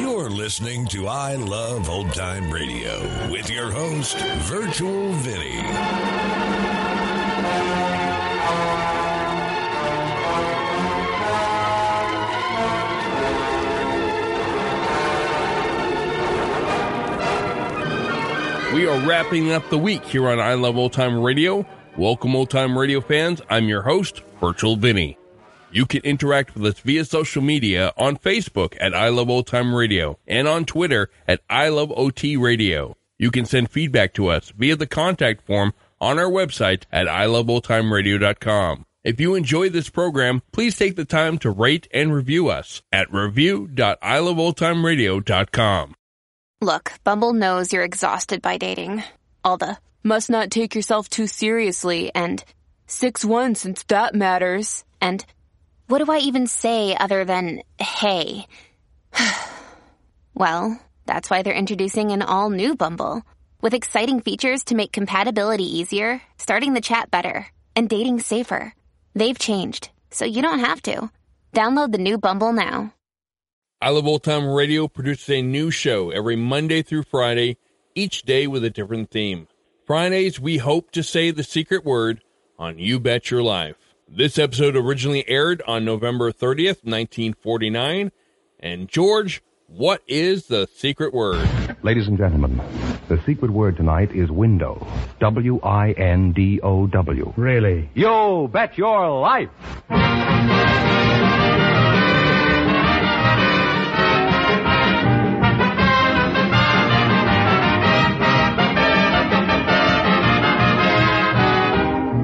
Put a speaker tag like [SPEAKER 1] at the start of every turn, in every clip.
[SPEAKER 1] You're listening to I Love Old Time Radio with your host, Virtual Vinny.
[SPEAKER 2] We are wrapping up the week here on I Love Old Time Radio. Welcome, old time radio fans. I'm your host, Virtual Vinny. You can interact with us via social media on Facebook at I Love Old Time Radio and on Twitter at I Love OT Radio. You can send feedback to us via the contact form on our website at iloveoldtimeradio.com. If you enjoy this program, please take the time to rate and review us at review.iloveoldtimeradio.com.
[SPEAKER 3] Look, Bumble knows you're exhausted by dating. All the must not take yourself too seriously and 6 1 since that matters. And what do I even say other than hey? well, that's why they're introducing an all new Bumble with exciting features to make compatibility easier, starting the chat better, and dating safer. They've changed, so you don't have to. Download the new Bumble now.
[SPEAKER 2] I Love Old Time Radio produces a new show every Monday through Friday, each day with a different theme. Fridays, we hope to say the secret word on You Bet Your Life. This episode originally aired on November 30th, 1949. And George, what is the secret word?
[SPEAKER 4] Ladies and gentlemen, the secret word tonight is window. W I N D O W.
[SPEAKER 5] Really?
[SPEAKER 4] You bet your life!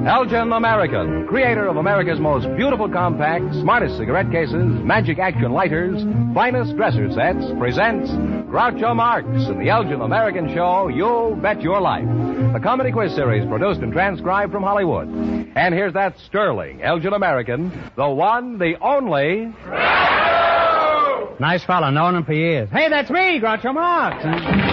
[SPEAKER 4] Elgin American, creator of America's most beautiful compact, smartest cigarette cases, magic action lighters, finest dresser sets, presents Groucho Marx in the Elgin American show, You'll Bet Your Life, the comedy quiz series produced and transcribed from Hollywood. And here's that sterling Elgin American, the one, the only.
[SPEAKER 5] Nice fella, known him for years. Hey, that's me, Groucho Marx.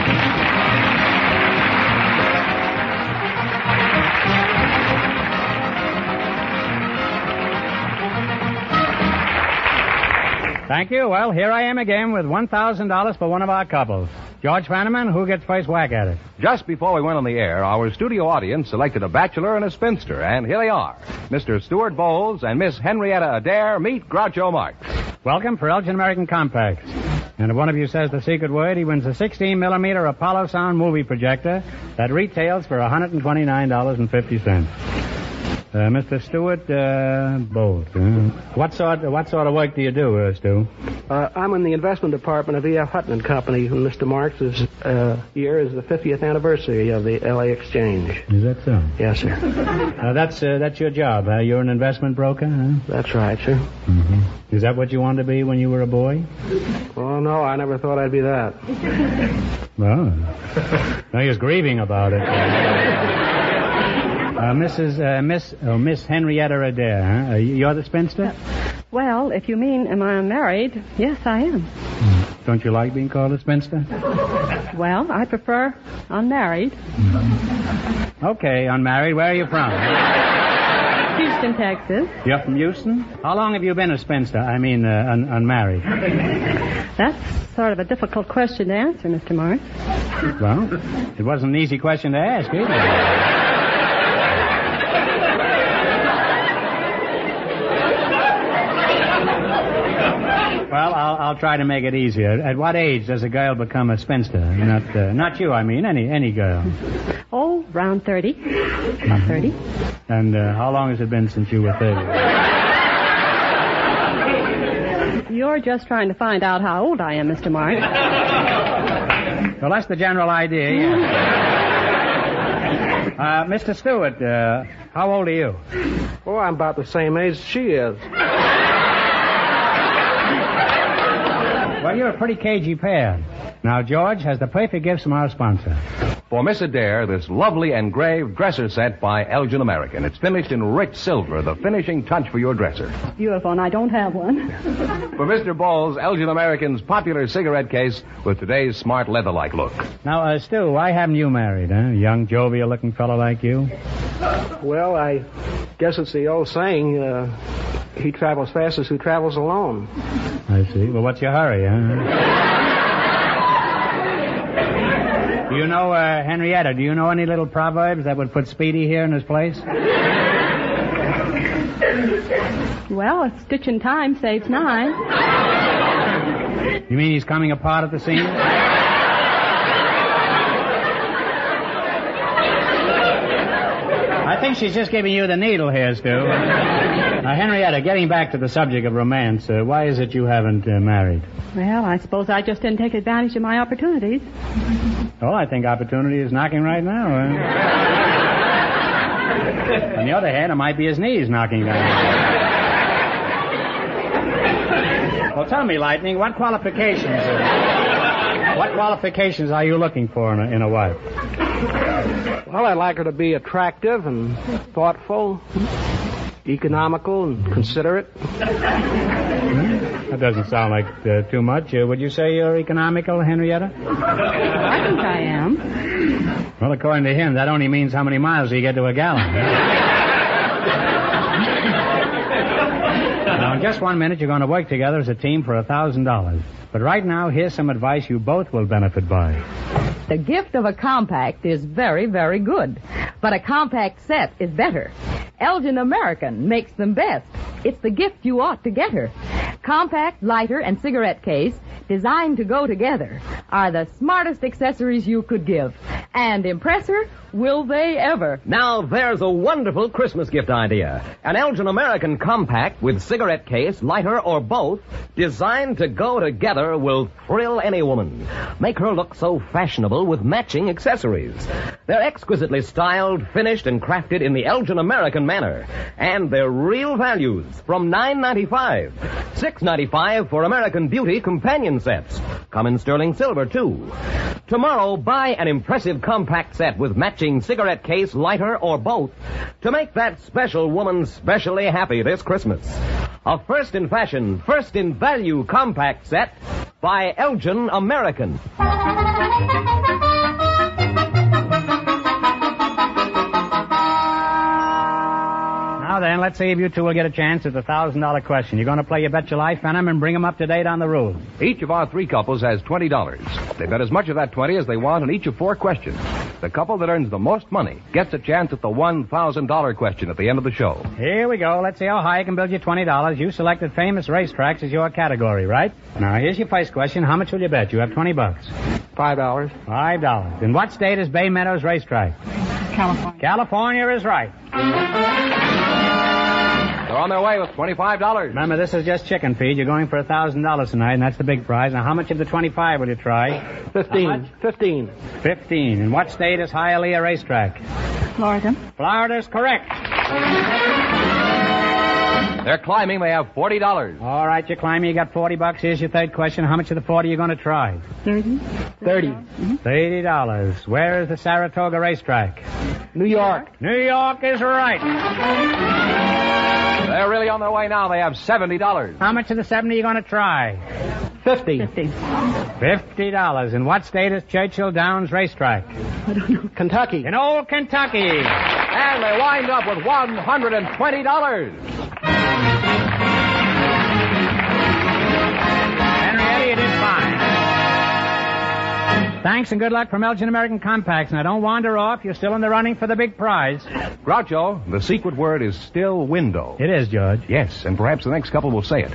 [SPEAKER 5] Thank you. Well, here I am again with $1,000 for one of our couples. George Fenneman, who gets first whack at it?
[SPEAKER 4] Just before we went on the air, our studio audience selected a bachelor and a spinster, and here they are. Mr. Stuart Bowles and Miss Henrietta Adair meet Groucho Marx.
[SPEAKER 5] Welcome for Elgin American Compacts. And if one of you says the secret word, he wins a 16 millimeter Apollo Sound movie projector that retails for $129.50. Uh, Mr. Stewart uh, uh, what sort what sort of work do you do, uh, Stu?
[SPEAKER 6] Uh, I'm in the investment department of E.F. Hutton and Company. And Mr. Marx's uh, year is the 50th anniversary of the L.A. Exchange.
[SPEAKER 5] Is that so?
[SPEAKER 6] Yes, sir.
[SPEAKER 5] Uh, that's uh, that's your job. You're an investment broker. Huh?
[SPEAKER 6] That's right, sir.
[SPEAKER 5] Is that what you wanted to be when you were a boy?
[SPEAKER 6] Well, no, I never thought I'd be that.
[SPEAKER 5] Well, now you're grieving about it. Uh, Mrs. Uh, Miss oh, Miss Henrietta Adair. Huh? Uh, you're the spinster.
[SPEAKER 7] Well, if you mean am I married, yes, I am.
[SPEAKER 5] Don't you like being called a spinster?
[SPEAKER 7] Well, I prefer unmarried.
[SPEAKER 5] Okay, unmarried. Where are you from?
[SPEAKER 7] Houston, Texas.
[SPEAKER 5] You're from Houston. How long have you been a spinster? I mean, uh, un- unmarried.
[SPEAKER 7] That's sort of a difficult question to answer, Mr. Marx.
[SPEAKER 5] Well, it wasn't an easy question to ask either. Well, I'll, I'll try to make it easier. At what age does a girl become a spinster? Not, uh, not you, I mean, any any girl.
[SPEAKER 7] Oh, round 30. About 30.
[SPEAKER 5] And uh, how long has it been since you were 30?
[SPEAKER 7] You're just trying to find out how old I am, Mr. Marx.
[SPEAKER 5] Well, that's the general idea, yeah. Uh, Mr. Stewart, uh, how old are you?
[SPEAKER 6] Oh, I'm about the same age she is.
[SPEAKER 5] You're a pretty cagey pair. Now, George has the perfect gifts from our sponsor.
[SPEAKER 4] for Miss Adair this lovely engraved dresser set by Elgin American. It's finished in rich silver, the finishing touch for your dresser.
[SPEAKER 7] Beautiful, and I don't have one.
[SPEAKER 4] For Mr. Ball's, Elgin American's popular cigarette case with today's smart leather-like look.
[SPEAKER 5] Now, uh, Stu, why haven't you married, huh? Young, jovial-looking fellow like you.
[SPEAKER 6] Well, I guess it's the old saying, uh, he travels fastest who travels alone.
[SPEAKER 5] I see. Well, what's your hurry, huh? do you know, uh, Henrietta, do you know any little proverbs that would put Speedy here in his place?
[SPEAKER 7] Well, a stitch in time saves nine.
[SPEAKER 5] You mean he's coming apart at the seams? I think she's just giving you the needle here, Stu. Now, Henrietta, getting back to the subject of romance, uh, why is it you haven't uh, married?
[SPEAKER 7] Well, I suppose I just didn't take advantage of my opportunities.
[SPEAKER 5] Well, I think opportunity is knocking right now. uh. On the other hand, it might be his knees knocking down. Well, tell me, Lightning, what qualifications? Uh, what qualifications are you looking for in a, in a wife?
[SPEAKER 6] Well, I'd like her to be attractive and thoughtful, economical and considerate.
[SPEAKER 5] That doesn't sound like uh, too much. Uh, would you say you're economical, Henrietta?
[SPEAKER 7] I think I am.
[SPEAKER 5] Well, according to him, that only means how many miles do you get to a gallon. in just one minute, you're going to work together as a team for a thousand dollars. But right now, here's some advice you both will benefit by.
[SPEAKER 8] The gift of a compact is very, very good. But a compact set is better. Elgin American makes them best. It's the gift you ought to get her. Compact, lighter, and cigarette case, designed to go together, are the smartest accessories you could give. And impress her, will they ever?
[SPEAKER 9] Now there's a wonderful Christmas gift idea. An Elgin American compact with cigarette case, lighter, or both, designed to go together will thrill any woman. Make her look so fashionable with matching accessories. They're exquisitely styled, finished, and crafted in the Elgin American manner. And they're real values from $9.95. $6.95 for American Beauty companion sets. Come in sterling silver, too. Tomorrow, buy an impressive compact set with matching cigarette case, lighter, or both to make that special woman specially happy this Christmas. A first in fashion, first in value compact set by Elgin American.
[SPEAKER 5] Now then, let's see if you two will get a chance at the thousand dollar question. You're going to play You Bet Your Life on 'em and bring them up to date on the rules.
[SPEAKER 4] Each of our three couples has $20. They bet as much of that 20 as they want on each of four questions. The couple that earns the most money gets a chance at the $1,000 question at the end of the show.
[SPEAKER 5] Here we go. Let's see how high I can build you $20. You selected famous racetracks as your category, right? Now, here's your first question. How much will you bet? You have 20 bucks.
[SPEAKER 6] Five dollars.
[SPEAKER 5] Five dollars. In what state is Bay Meadows Racetrack?
[SPEAKER 7] California.
[SPEAKER 5] California is right.
[SPEAKER 4] They're on their way with $25.
[SPEAKER 5] Remember, this is just chicken feed. You're going for a thousand dollars tonight, and that's the big prize. Now, how much of the twenty-five will you try? How
[SPEAKER 6] Fifteen.
[SPEAKER 5] much?
[SPEAKER 6] Fifteen.
[SPEAKER 5] Fifteen. In what state is Hialeah Racetrack?
[SPEAKER 7] Florida.
[SPEAKER 5] Florida's correct.
[SPEAKER 4] They're climbing. They have $40.
[SPEAKER 5] All right, you're climbing. You got forty bucks. Here's your third question. How much of the forty are you going to try?
[SPEAKER 7] Thirty.
[SPEAKER 6] Thirty.
[SPEAKER 5] Thirty dollars. Where is the Saratoga Racetrack?
[SPEAKER 6] New York.
[SPEAKER 5] New York is right.
[SPEAKER 4] They're really on their way now. They have $70.
[SPEAKER 5] How much of the seventy are you going to try?
[SPEAKER 6] Fifty.
[SPEAKER 7] Fifty.
[SPEAKER 5] Fifty dollars. In what state is Churchill Downs Racetrack? I don't know.
[SPEAKER 6] Kentucky.
[SPEAKER 5] In old Kentucky.
[SPEAKER 4] And they wind up with $120.
[SPEAKER 5] Henrietta, you did fine. Thanks and good luck from Elgin American Compacts. Now don't wander off. You're still in the running for the big prize.
[SPEAKER 4] Groucho, the secret word is still window.
[SPEAKER 5] It is, George.
[SPEAKER 4] Yes, and perhaps the next couple will say it.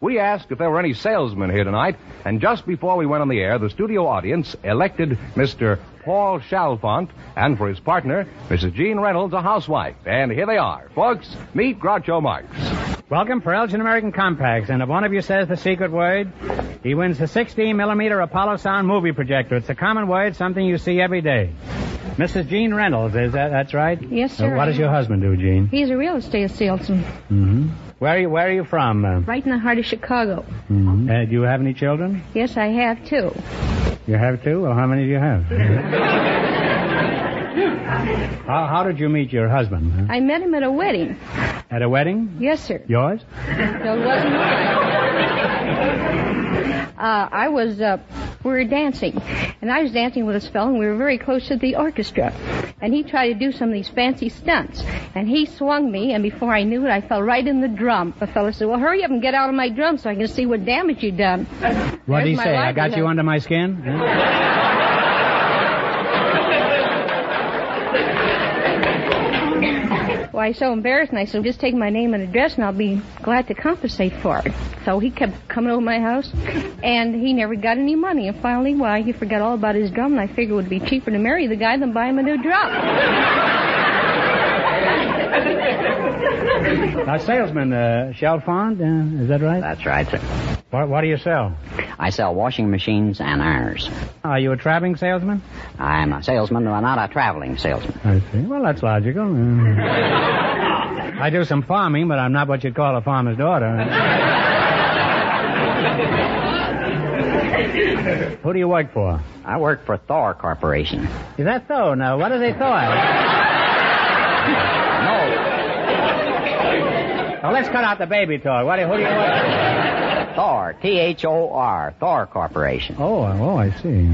[SPEAKER 4] We asked if there were any salesmen here tonight, and just before we went on the air, the studio audience elected Mr. Paul Chalfont, and for his partner, Mrs. Jean Reynolds, a housewife. And here they are. Folks, meet Groucho Marx.
[SPEAKER 5] Welcome for Elgin American Compacts. And if one of you says the secret word, he wins the 16 millimeter Apollo Sound movie projector. It's a common word, something you see every day. Mrs. Jean Reynolds, is that that's right?
[SPEAKER 7] Yes,
[SPEAKER 5] Uh,
[SPEAKER 7] sir.
[SPEAKER 5] what does your husband do, Jean?
[SPEAKER 7] He's a real estate salesman
[SPEAKER 5] Mm-hmm. Where are you Where are you from? Uh,
[SPEAKER 7] right in the heart of Chicago.
[SPEAKER 5] mhm. uh, do you have any children?
[SPEAKER 7] Yes, I have two.
[SPEAKER 5] You have two. Well, how many do you have? How, how did you meet your husband? huh?
[SPEAKER 7] I met him at a wedding.
[SPEAKER 5] At a wedding?
[SPEAKER 7] Yes, sir.
[SPEAKER 5] Yours?
[SPEAKER 7] No, it wasn't mine. Uh, I was, uh, we were dancing, and I was dancing with this fellow, and we were very close to the orchestra. And he tried to do some of these fancy stunts, and he swung me, and before I knew it, I fell right in the drum. The fellow said, well, hurry up and get out of my drum so I can see what damage you've done.
[SPEAKER 5] What did he say? I got you under my skin? Huh?
[SPEAKER 7] Well, I was so embarrassed, and I said, just take my name and address, and I'll be glad to compensate for it. So he kept coming over my house, and he never got any money. And finally, why, he forgot all about his drum, and I figured it would be cheaper to marry the guy than buy him a new drum.
[SPEAKER 5] Now, salesman, uh, Chalfont, uh, is that right?
[SPEAKER 10] That's right, sir.
[SPEAKER 5] What, what do you sell?
[SPEAKER 10] I sell washing machines and ironers.
[SPEAKER 5] Are you a traveling salesman?
[SPEAKER 10] I'm a salesman, but not a traveling salesman.
[SPEAKER 5] I see. Well, that's logical. I do some farming, but I'm not what you'd call a farmer's daughter. Who do you work for?
[SPEAKER 10] I work for Thor Corporation.
[SPEAKER 5] Is that so? Now, what do they thought?
[SPEAKER 10] No,
[SPEAKER 5] Well, let's cut out the baby talk. What do you, who do you work for?
[SPEAKER 10] Thor, T-H-O-R, Thor Corporation.
[SPEAKER 5] Oh, oh, I see.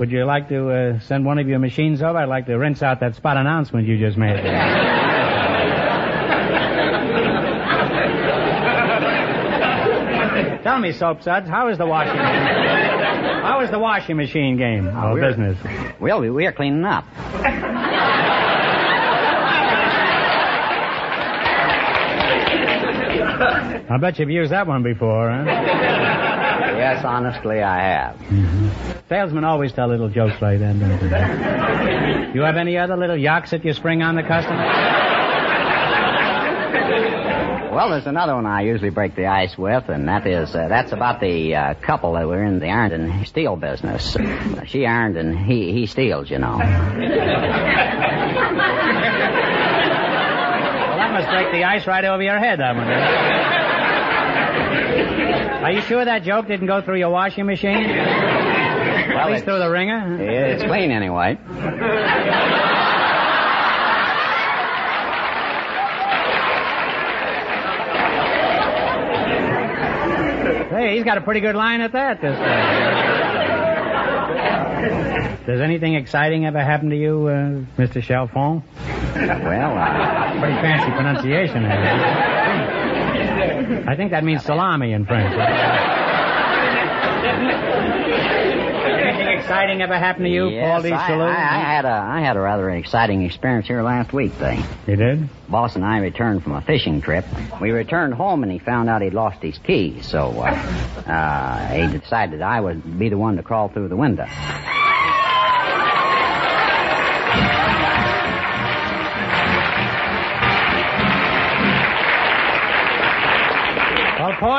[SPEAKER 5] Would you like to uh, send one of your machines over? I'd like to rinse out that spot announcement you just made. Tell me, Soap Suds, how is the washing machine? How is the washing machine game or
[SPEAKER 10] we're-
[SPEAKER 5] business?
[SPEAKER 10] Well, we, we are cleaning up.
[SPEAKER 5] I bet you've used that one before, huh?
[SPEAKER 10] Yes, honestly, I have.
[SPEAKER 5] Salesmen always tell little jokes like that, don't they? You have any other little yaks that you spring on the customer?
[SPEAKER 10] Well, there's another one I usually break the ice with, and that is uh, that's about the uh, couple that were in the iron and steel business. Uh, she ironed and he he steals, you know.
[SPEAKER 5] Well, that must break the ice right over your head, that one. Are you sure that joke didn't go through your washing machine? At least
[SPEAKER 10] it's-
[SPEAKER 5] through the ringer?
[SPEAKER 10] It's clean anyway.
[SPEAKER 5] Hey, he's got a pretty good line at that this time. Does anything exciting ever happen to you, uh, Mr. Chalfont?
[SPEAKER 10] Well, uh,
[SPEAKER 5] Pretty fancy pronunciation there. I think that means salami in French. Anything exciting ever happened to you, Paul D.
[SPEAKER 10] yes, I,
[SPEAKER 5] Salute?
[SPEAKER 10] I, I had a I had a rather exciting experience here last week. Thing.
[SPEAKER 5] You did?
[SPEAKER 10] Boss and I returned from a fishing trip. We returned home and he found out he'd lost his keys, so uh, uh, he decided I would be the one to crawl through the window.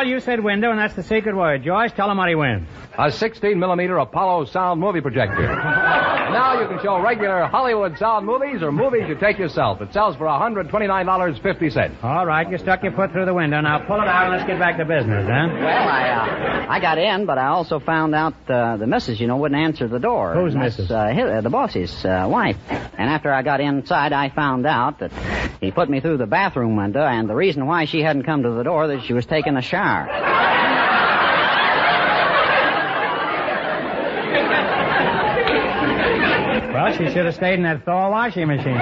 [SPEAKER 5] You said window, and that's the secret word. Joyce, tell him what he wins.
[SPEAKER 4] A 16 millimeter Apollo sound movie projector. now you can show regular Hollywood sound movies or movies you take yourself. It sells for $129.50.
[SPEAKER 5] All right, you stuck your foot through the window. Now pull it out and let's get back to business, huh?
[SPEAKER 10] Well, I uh, I got in, but I also found out uh, the missus, you know, wouldn't answer the door.
[SPEAKER 5] Who's
[SPEAKER 10] And that's,
[SPEAKER 5] missus?
[SPEAKER 10] Uh, his, uh, the boss's uh, wife. And after I got inside, I found out that he put me through the bathroom window, and the reason why she hadn't come to the door that she was taking a shower.
[SPEAKER 5] Well, she should have stayed in that Thor washing machine.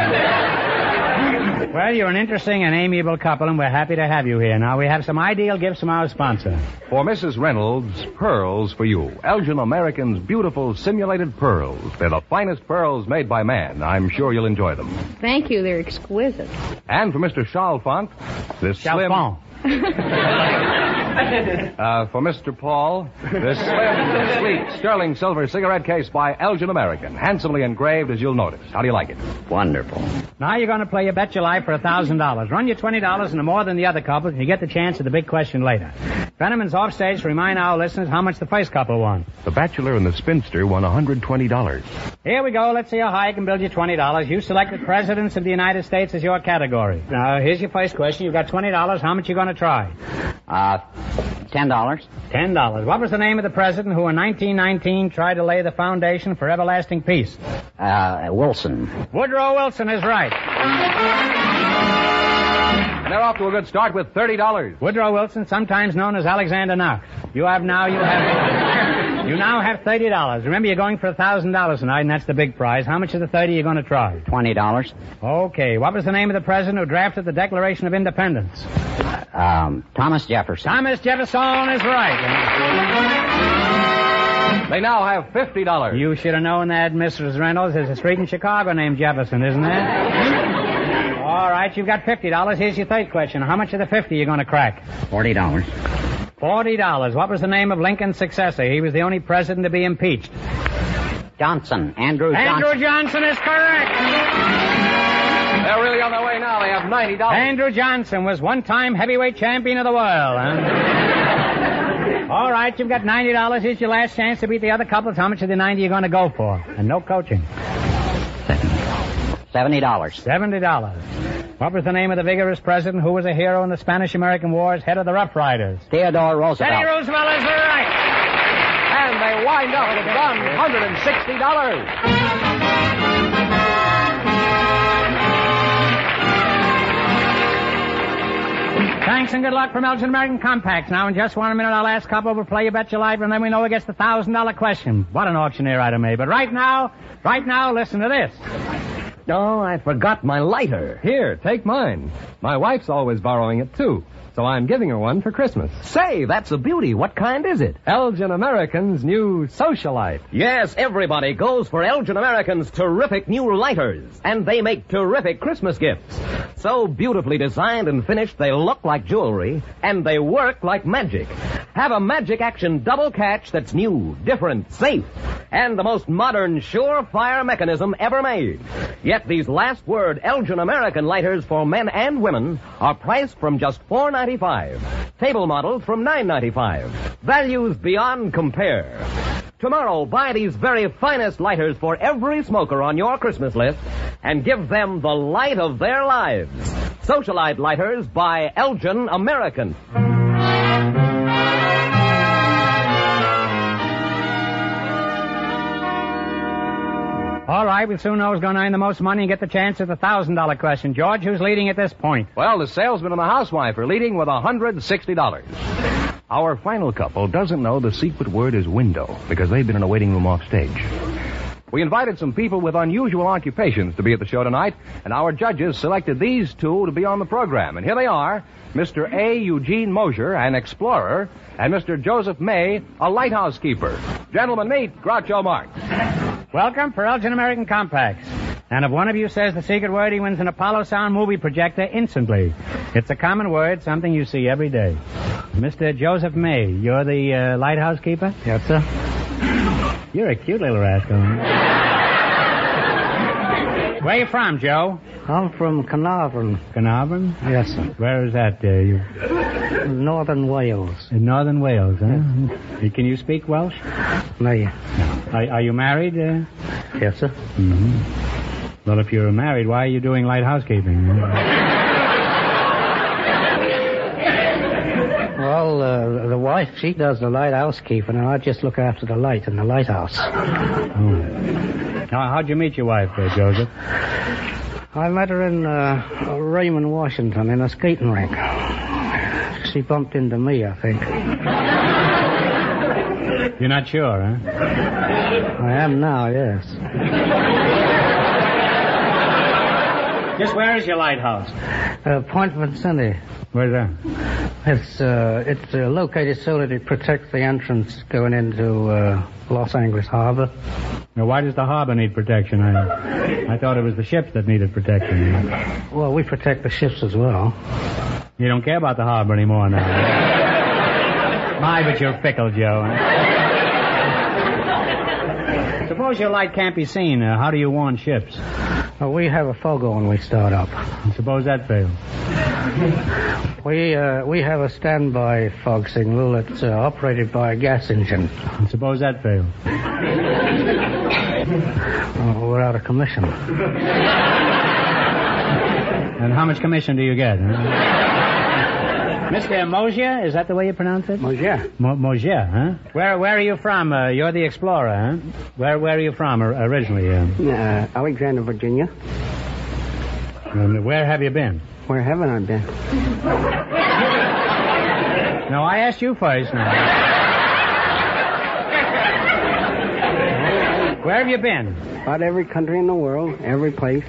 [SPEAKER 5] Well, you're an interesting and amiable couple, and we're happy to have you here. Now, we have some ideal gifts from our sponsor.
[SPEAKER 4] For Mrs. Reynolds, pearls for you. Elgin American's beautiful simulated pearls. They're the finest pearls made by man. I'm sure you'll enjoy them.
[SPEAKER 7] Thank you. They're exquisite.
[SPEAKER 4] And for Mr. Chalfont, this slim...
[SPEAKER 5] Chalfont.
[SPEAKER 4] Uh, for Mr. Paul, this slim, sleek, sterling silver cigarette case by Elgin American. Handsomely engraved, as you'll notice. How do you like it?
[SPEAKER 10] Wonderful.
[SPEAKER 5] Now you're going to play your bet your life for a thousand dollars. Run your twenty dollars into more than the other couple, and you get the chance at the big question later. Fenneman's offstage to remind our listeners how much the first couple won.
[SPEAKER 4] The Bachelor and the Spinster won $120.
[SPEAKER 5] Here we go. Let's see how high I can build you twenty dollars. You selected presidents of the United States as your category. Now here's your first question. You've got twenty dollars. How much you going to try?
[SPEAKER 10] Uh, Ten dollars.
[SPEAKER 5] Ten dollars. What was the name of the president who in 1919 tried to lay the foundation for everlasting peace?
[SPEAKER 10] Uh, Wilson.
[SPEAKER 5] Woodrow Wilson is right.
[SPEAKER 4] And they're off to a good start with $30.
[SPEAKER 5] Woodrow Wilson, sometimes known as Alexander Knox. You have now, you have, you now have thirty dollars. Remember, you're going for a thousand dollars tonight, and that's the big prize. How much of the thirty are you going to try?
[SPEAKER 10] Twenty dollars.
[SPEAKER 5] Okay. What was the name of the president who drafted the Declaration of Independence?
[SPEAKER 10] Um, Thomas Jefferson.
[SPEAKER 5] Thomas Jefferson is right.
[SPEAKER 4] They now have $50.
[SPEAKER 5] You should have known that, Mrs. Reynolds. There's a street in Chicago named Jefferson, isn't there? All right, you've got fifty dollars. Here's your third question. How much of the fifty are you going to crack?
[SPEAKER 10] Forty dollars.
[SPEAKER 5] Forty dollars. What was the name of Lincoln's successor? He was the only president to be impeached.
[SPEAKER 10] Johnson. Andrew Johnson.
[SPEAKER 5] Andrew Johnson is correct.
[SPEAKER 4] They're really on their way now. They have $90.
[SPEAKER 5] Andrew Johnson was one-time heavyweight champion of the world. Huh? All right, you've got ninety dollars. Here's your last chance to beat the other couples. How much of the ninety are you going to go for? And no coaching.
[SPEAKER 10] Seventy dollars.
[SPEAKER 5] Seventy dollars. What was the name of the vigorous president who was a hero in the Spanish-American Wars, head of the Rough Riders?
[SPEAKER 10] Theodore Roosevelt.
[SPEAKER 5] Teddy Roosevelt is right.
[SPEAKER 4] And they wind up with $160.
[SPEAKER 5] Thanks and good luck from Elgin American Compacts. Now, in just one minute, our last couple will play You Bet Your Life, and then we know who gets the thousand dollar question. What an auctioneer item, eh? But right now, right now, listen to this.
[SPEAKER 9] Oh, I forgot my lighter.
[SPEAKER 11] Here, take mine. My wife's always borrowing it, too. So I'm giving her one for Christmas.
[SPEAKER 9] Say, that's a beauty. What kind is it?
[SPEAKER 11] Elgin American's new Socialite.
[SPEAKER 9] Yes, everybody goes for Elgin American's terrific new lighters. And they make terrific Christmas gifts. So beautifully designed and finished, they look like jewelry, and they work like magic. Have a magic action double catch that's new, different, safe, and the most modern surefire mechanism ever made. Yet these last word Elgin American lighters for men and women are priced from just four ninety five. Table models from nine ninety five. Values beyond compare. Tomorrow, buy these very finest lighters for every smoker on your Christmas list and give them the light of their lives. Socialite lighters by Elgin American.
[SPEAKER 5] All right, we'll soon know who's going to earn the most money and get the chance at the thousand dollar question. George, who's leading at this point?
[SPEAKER 4] Well, the salesman and the housewife are leading with $160. Our final couple doesn't know the secret word is window because they've been in a waiting room off stage. We invited some people with unusual occupations to be at the show tonight, and our judges selected these two to be on the program. And here they are Mr. A. Eugene Mosier, an explorer, and Mr. Joseph May, a lighthouse keeper. Gentlemen, meet Groucho Marx.
[SPEAKER 5] Welcome for Elgin American Compacts. And if one of you says the secret word, he wins an Apollo Sound movie projector instantly. It's a common word, something you see every day. Mr. Joseph May, you're the uh, lighthouse keeper?
[SPEAKER 6] Yes, sir.
[SPEAKER 5] You're a cute little rascal. Where you from, Joe?
[SPEAKER 6] I'm from Carnarvon.
[SPEAKER 5] Carnarvon?
[SPEAKER 6] Yes, sir.
[SPEAKER 5] Where is that? Uh, you
[SPEAKER 6] Northern Wales.
[SPEAKER 5] in northern Wales, huh? Can you speak Welsh?
[SPEAKER 6] Me.
[SPEAKER 5] Are, are you married? Uh?
[SPEAKER 6] Yes, sir.
[SPEAKER 5] Mm-hmm. Well, if you're married, why are you doing light housekeeping?
[SPEAKER 6] Well, uh, the wife, she does the light housekeeping, and I just look after the light in the lighthouse.
[SPEAKER 5] Now, how'd you meet your wife, uh, Joseph?
[SPEAKER 6] I met her in uh, Raymond, Washington, in a skating rink. She bumped into me, I think.
[SPEAKER 5] You're not sure, huh?
[SPEAKER 6] I am now, yes.
[SPEAKER 5] Just where is your lighthouse?
[SPEAKER 6] Uh, Point Vicente.
[SPEAKER 5] Where's that?
[SPEAKER 6] It's uh, it's uh, located so that it protects the entrance going into uh, Los Angeles Harbor.
[SPEAKER 5] Now, why does the harbor need protection? I, I thought it was the ships that needed protection.
[SPEAKER 6] Well, we protect the ships as well.
[SPEAKER 5] You don't care about the harbor anymore now. My, but you're fickle, Joe. Suppose your light can't be seen. Uh, how do you warn ships?
[SPEAKER 6] We have a fogo when we start up.
[SPEAKER 5] And suppose that fails.
[SPEAKER 6] We uh, we have a standby fog signal that's uh, operated by a gas engine.
[SPEAKER 5] And suppose that fails.
[SPEAKER 6] Oh, we're out of commission.
[SPEAKER 5] And how much commission do you get? huh? Mr. Mosier, is that the way you pronounce it?
[SPEAKER 6] Mosier.
[SPEAKER 5] Mo- Mosier, huh? Where Where are you from? Uh, you're the explorer, huh? Where Where are you from or- originally? Uh,
[SPEAKER 6] Uh, Alexandria, Virginia.
[SPEAKER 5] um, where have you been?
[SPEAKER 6] Where haven't I been?
[SPEAKER 5] No, I asked you first now. Where have you been?
[SPEAKER 6] About every country in the world, every place.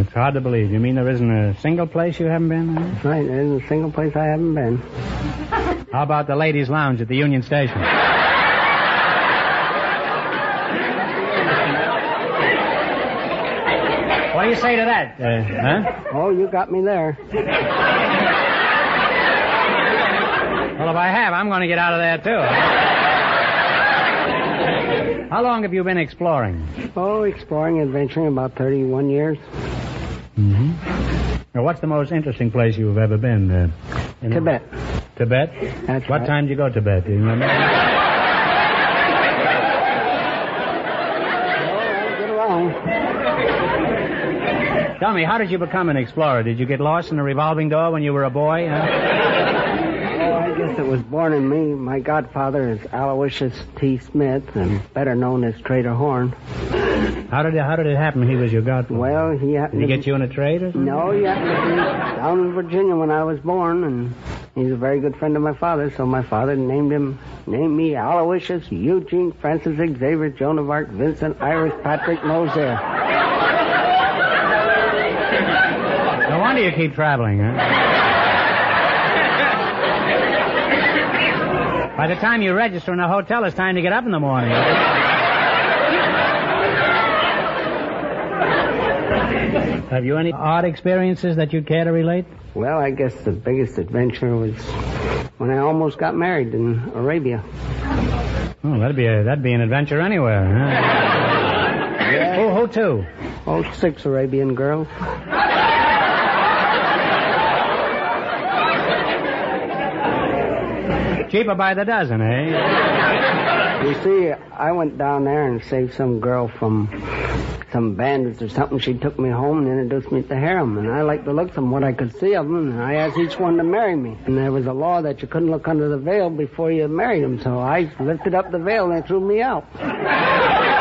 [SPEAKER 5] It's hard to believe. You mean there isn't a single place you haven't been? huh?
[SPEAKER 6] Right, there isn't a single place I haven't been.
[SPEAKER 5] How about the ladies' lounge at the Union Station? What do you say to that? Uh, huh?
[SPEAKER 6] Oh, you got me there.
[SPEAKER 5] Well, if I have, I'm going to get out of there too. How long have you been exploring?
[SPEAKER 6] Oh, exploring, adventuring, about 31 years.
[SPEAKER 5] Mm-hmm. Now, what's the most interesting place you've ever been? Uh, in
[SPEAKER 6] Tibet.
[SPEAKER 5] Tibet?
[SPEAKER 6] That's
[SPEAKER 5] what
[SPEAKER 6] right.
[SPEAKER 5] time did you go to Tibet? Do you remember?
[SPEAKER 6] Get along.
[SPEAKER 5] Tell me, how did you become an explorer? Did you get lost in a revolving door when you were a boy? huh?
[SPEAKER 6] Oh, I guess it was born in me. My godfather is Aloysius T. Smith, and better known as Trader Horn.
[SPEAKER 5] How did it, how did it happen? He was your godfather.
[SPEAKER 6] Well, he happened
[SPEAKER 5] Did he get you in a trade or something?
[SPEAKER 6] No, he happened to be down in Virginia when I was born, and he's a very good friend of my father. So my father named him, named me Aloysius Eugene Francis Xavier Joan of Arc Vincent Iris Patrick Moser.
[SPEAKER 5] No wonder you keep traveling, huh? By the time you register in a hotel, it's time to get up in the morning. Have you any odd experiences that you'd care to relate?
[SPEAKER 6] Well, I guess the biggest adventure was when I almost got married in Arabia.
[SPEAKER 5] Oh, that'd be a, that'd be an adventure anywhere, huh? Who, who to?
[SPEAKER 6] Oh, six Arabian girls.
[SPEAKER 5] Cheaper by the dozen, eh?
[SPEAKER 6] You see, I went down there and saved some girl from some bandits or something. She took me home and introduced me to harem. And I liked the looks of what I could see of them. And I asked each one to marry me. And there was a law that you couldn't look under the veil before you married them. So I lifted up the veil and they threw me out.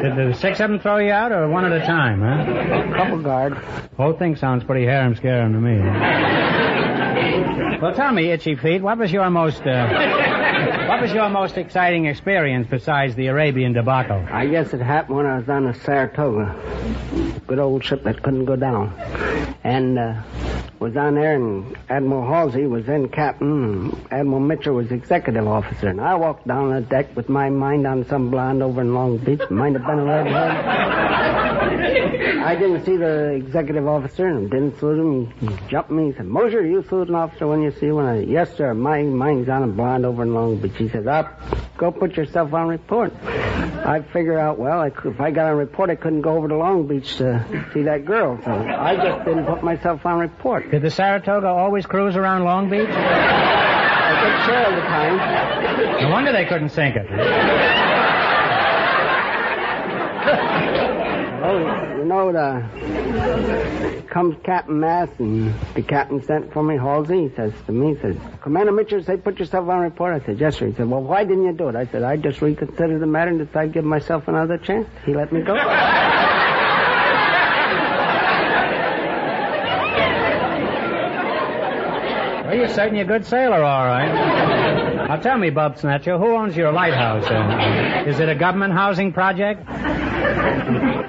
[SPEAKER 5] Did the six of them throw you out, or one at a time, huh?
[SPEAKER 6] Couple guard.
[SPEAKER 5] Whole thing sounds pretty harem scaring to me. well, tell me, Itchy Feet, what was your most, uh, what was your most exciting experience besides the Arabian debacle?
[SPEAKER 6] I guess it happened when I was on the Saratoga. Good old ship that couldn't go down. And, uh, was on there and Admiral Halsey was then captain and Admiral Mitchell was executive officer. And I walked down the deck with my mind on some blonde over in Long Beach. Might have been a redhead. I didn't see the executive officer and didn't salute him. He jumped me. He said, Mosier, you salute an officer when you see one? I said, yes, sir. My mind's on a blonde over in Long Beach. He said, up, go put yourself on report. I figure out, well, I could, if I got on report, I couldn't go over to Long Beach to see that girl. So I just didn't put myself on report.
[SPEAKER 5] Did the Saratoga always cruise around Long Beach?
[SPEAKER 6] I took share of the time.
[SPEAKER 5] No wonder they couldn't sink it.
[SPEAKER 6] Oh, know, the comes Captain Mast, and the captain sent for me, Halsey. He says to me, he says, Commander Mitchell, say put yourself on report. I said, yes, sir. He said, well, why didn't you do it? I said, I just reconsidered the matter and decided to give myself another chance. He let me go.
[SPEAKER 5] Well, you're certainly a good sailor, all right. Now tell me, Bob Snatcher, who owns your lighthouse? Uh, is it a government housing project?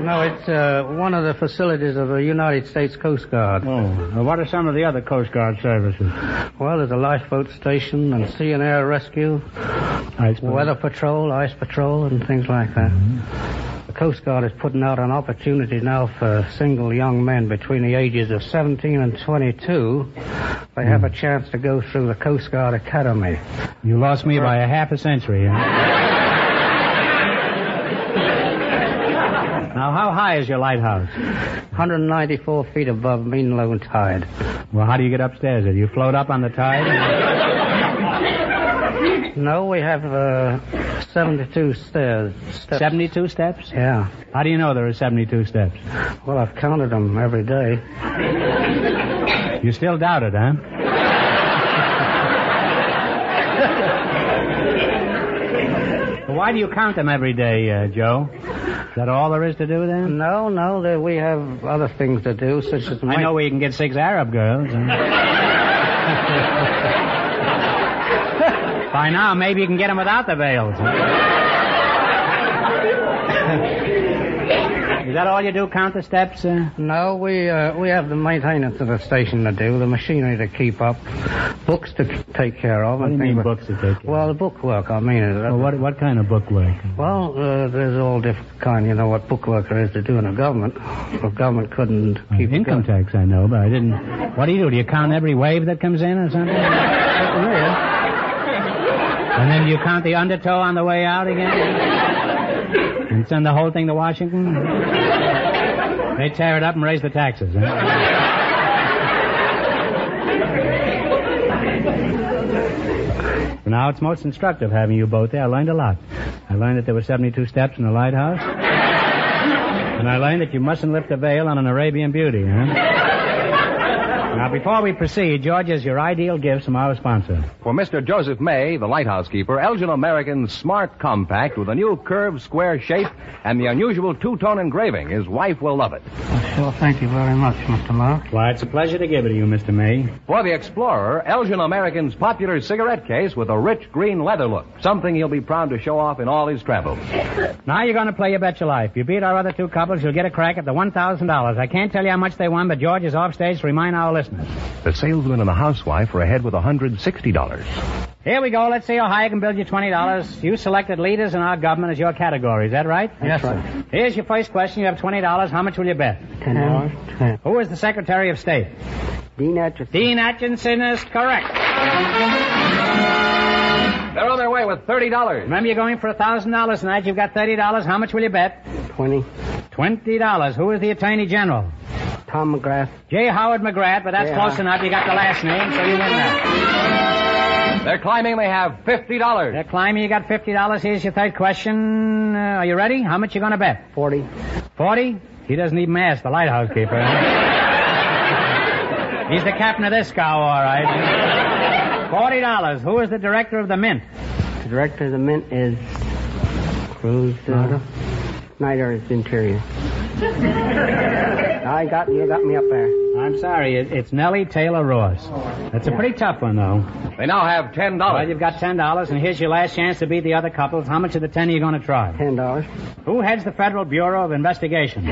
[SPEAKER 12] No, it's uh, one of the facilities of the United States Coast Guard.
[SPEAKER 5] Oh, well, what are some of the other Coast Guard services?
[SPEAKER 12] Well, there's a lifeboat station and sea and air rescue,
[SPEAKER 5] Ice
[SPEAKER 12] weather patrol, ice patrol, and things like that. The Coast Guard is putting out an opportunity now for single young men between the ages of 17 and 22. They have a chance to go through the Coast Guard Academy.
[SPEAKER 5] You lost me by a half a century. Huh? now, how high is your lighthouse?
[SPEAKER 12] 194 feet above mean low tide.
[SPEAKER 5] Well, how do you get upstairs? Do you float up on the tide?
[SPEAKER 12] No, we have uh, 72 stairs. Steps.
[SPEAKER 5] 72 steps?
[SPEAKER 12] Yeah.
[SPEAKER 5] How do you know there are 72 steps?
[SPEAKER 12] Well, I've counted them every day.
[SPEAKER 5] You still doubt it, huh? Why do you count them every day, uh, Joe? Is that all there is to do then?
[SPEAKER 12] No, no, there, we have other things to do, such as...
[SPEAKER 5] I know where you can get six Arab girls. By now, maybe you can get them without the veils. Is that all you do? Count the steps? Uh?
[SPEAKER 12] No, we uh, we have the maintenance of the station to do, the machinery to keep up, books to k- take care of.
[SPEAKER 5] What do you mean
[SPEAKER 12] things
[SPEAKER 5] books to take care
[SPEAKER 12] Well, the book work, I mean. It,
[SPEAKER 5] Well, what what kind of book work?
[SPEAKER 12] Well, uh, there's all different kind. You know what bookwork there is to do in a government. The government couldn't keep
[SPEAKER 5] Income tax, I know, but I didn't. What do you do? Do you count every wave that comes in or something? And then you count the undertow on the way out again? Send the whole thing to Washington? They tear it up and raise the taxes. Huh? Now it's most instructive having you both there. I learned a lot. I learned that there were 72 steps in the lighthouse. And I learned that you mustn't lift a veil on an Arabian beauty, huh? Now, before we proceed, George, is your ideal gift from our sponsor.
[SPEAKER 4] For Mr. Joseph May, the lighthouse keeper, Elgin American's Smart Compact with a new curved square shape and the unusual two-tone engraving. His wife will love it.
[SPEAKER 12] Sure, thank you very much, Mr. Mark.
[SPEAKER 5] Why, it's a pleasure to give it to you, Mr. May.
[SPEAKER 4] For the Explorer, Elgin American's popular cigarette case with a rich green leather look. Something he'll be proud to show off in all his travels.
[SPEAKER 5] Now you're going to play your Bet Your Life. You beat our other two couples, you'll get a crack at the $1,000. I can't tell you how much they won, but George is off stage to remind our listeners.
[SPEAKER 4] The salesman and the housewife are ahead with $160.
[SPEAKER 5] Here we go. Let's see how high I can build you $20. You selected leaders in our government as your category. Is that right?
[SPEAKER 12] Yes, sir.
[SPEAKER 5] Here's your first question. You have $20. How much will you bet?
[SPEAKER 6] Ten dollars.
[SPEAKER 12] Ten.
[SPEAKER 5] Who is the Secretary of State?
[SPEAKER 6] Dean Acheson.
[SPEAKER 5] Dean Acheson is correct.
[SPEAKER 4] They're on their way with $30.
[SPEAKER 5] Remember, you're going for $1,000 tonight. You've got $30. How much will you bet?
[SPEAKER 6] Twenty.
[SPEAKER 5] $20. Who is the Attorney General?
[SPEAKER 6] Tom McGrath.
[SPEAKER 5] J. Howard McGrath, but that's
[SPEAKER 6] Yeah.
[SPEAKER 5] close enough. You got the last name, so you win that.
[SPEAKER 4] They're climbing. They have $50.
[SPEAKER 5] They're climbing. You got $50. Here's your third question. Uh, are you ready? How much you going to bet?
[SPEAKER 6] Forty.
[SPEAKER 5] 40? He doesn't even ask the lighthouse keeper. He's the captain of this scow, all right. $40. Who is the director of the Mint?
[SPEAKER 6] The director of the mint is Cruz. Uh, Snyder is interior. I got you. Got me up there.
[SPEAKER 5] I'm sorry. It, it's Nellie Taylor Ross. That's a pretty tough one, though.
[SPEAKER 4] They now have $10.
[SPEAKER 5] Well, you've got $10, and here's your last chance to beat the other couples. How much of the 10 are you going to try?
[SPEAKER 6] Ten dollars.
[SPEAKER 5] Who heads the Federal Bureau of Investigation?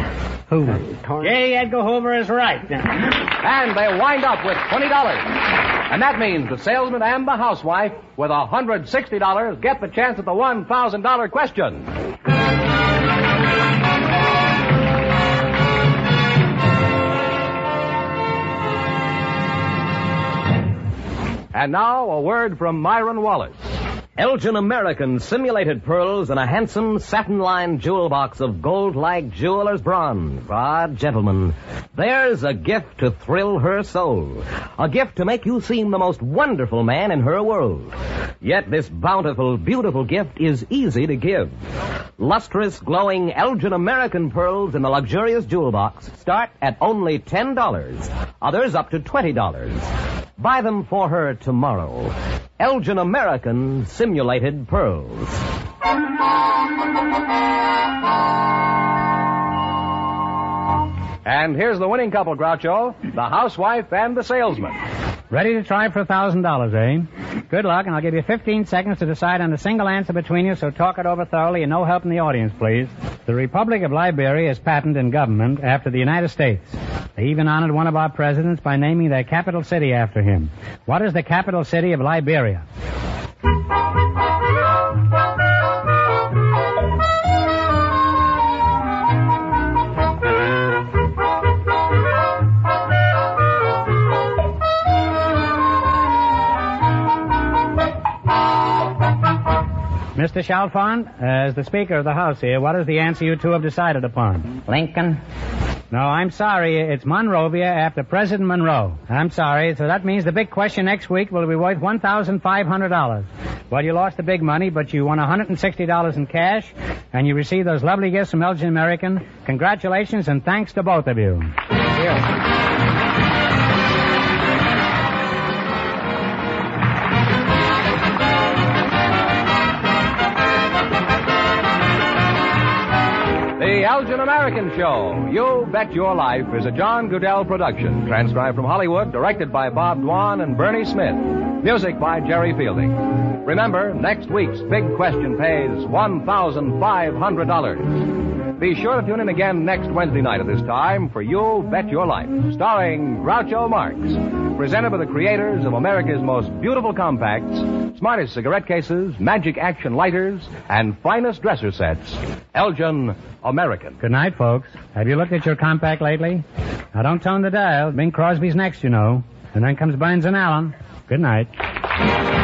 [SPEAKER 12] Hoover.
[SPEAKER 6] Uh, Torrance.
[SPEAKER 5] J. Edgar Hoover is right.
[SPEAKER 4] And they wind up with $20. And that means the salesman and the housewife, with $160, get the chance at the $1,000 question. And now, a word from Myron Wallace.
[SPEAKER 9] Elgin American simulated pearls in a handsome satin-lined jewel box of gold-like jeweler's bronze. Ah, gentlemen, there's a gift to thrill her soul. A gift to make you seem the most wonderful man in her world. Yet this bountiful, beautiful gift is easy to give. Lustrous, glowing Elgin American pearls in the luxurious jewel box start at only $10. Others up to $20. Buy them for her tomorrow. Elgin American simulated pearls.
[SPEAKER 4] And here's the winning couple, Groucho, the housewife and the salesman.
[SPEAKER 5] Ready to try for a $1,000, eh? Good luck, and I'll give you 15 seconds to decide on a single answer between you, so talk it over thoroughly and no help in the audience, please. The Republic of Liberia is patent in government after the United States. They even honored one of our presidents by naming their capital city after him. What is the capital city of Liberia? Mr. Chalfont, as the Speaker of the House here, what is the answer you two have decided upon?
[SPEAKER 10] Lincoln.
[SPEAKER 5] No, I'm sorry. It's Monrovia after President Monroe. I'm sorry. So that means the big question next week will be worth $1,500. Well, you lost the big money, but you won $160 in cash, and you received those lovely gifts from Elgin American. Congratulations and thanks to both of you.
[SPEAKER 4] The Elgin American Show, You Bet Your Life, is a John Guedel production. Transcribed from Hollywood, directed by Bob Dwan and Bernie Smith. Music by Jerry Fielding. Remember, next week's big question pays $1,500. Be sure to tune in again next Wednesday night at this time for You'll Bet Your Life, starring Groucho Marx. Presented by the creators of America's most beautiful compacts, smartest cigarette cases, magic action lighters, and finest dresser sets. Elgin American.
[SPEAKER 5] Good night, folks. Have you looked at your compact lately? Now, don't tone the dial. Bing Crosby's next, you know. And then comes Burns and Allen. Good night.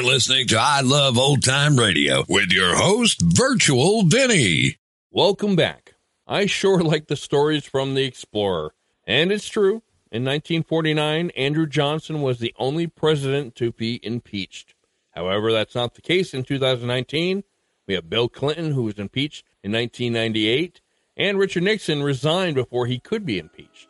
[SPEAKER 1] You're listening to I Love Old Time Radio with your host, Virtual Vinny.
[SPEAKER 2] Welcome back. I sure like the stories from the Explorer. And it's true. In 1949, Andrew Johnson was the only president to be impeached. However, that's not the case in 2019. We have Bill Clinton, who was impeached in 1998, and Richard Nixon resigned before he could be impeached.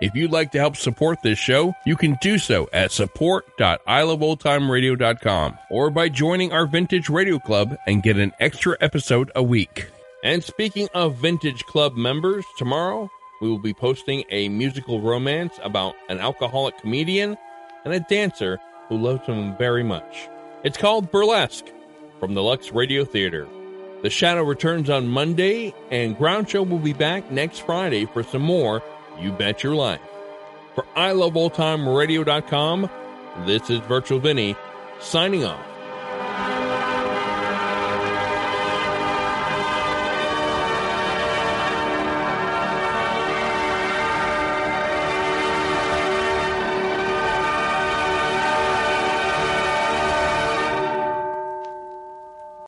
[SPEAKER 2] If you'd like to help support this show, you can do so at support.iloveoldtimeradio.com or by joining our Vintage Radio Club and get an extra episode a week. And speaking of Vintage Club members, tomorrow we will be posting a musical romance about an alcoholic comedian and a dancer who loves him very much. It's called Burlesque from the Lux Radio Theater. The Shadow returns on Monday, and Groucho will be back next Friday for some more You Bet Your Life. For iloveoldtimeradio.com, this is Virtual Vinny signing off.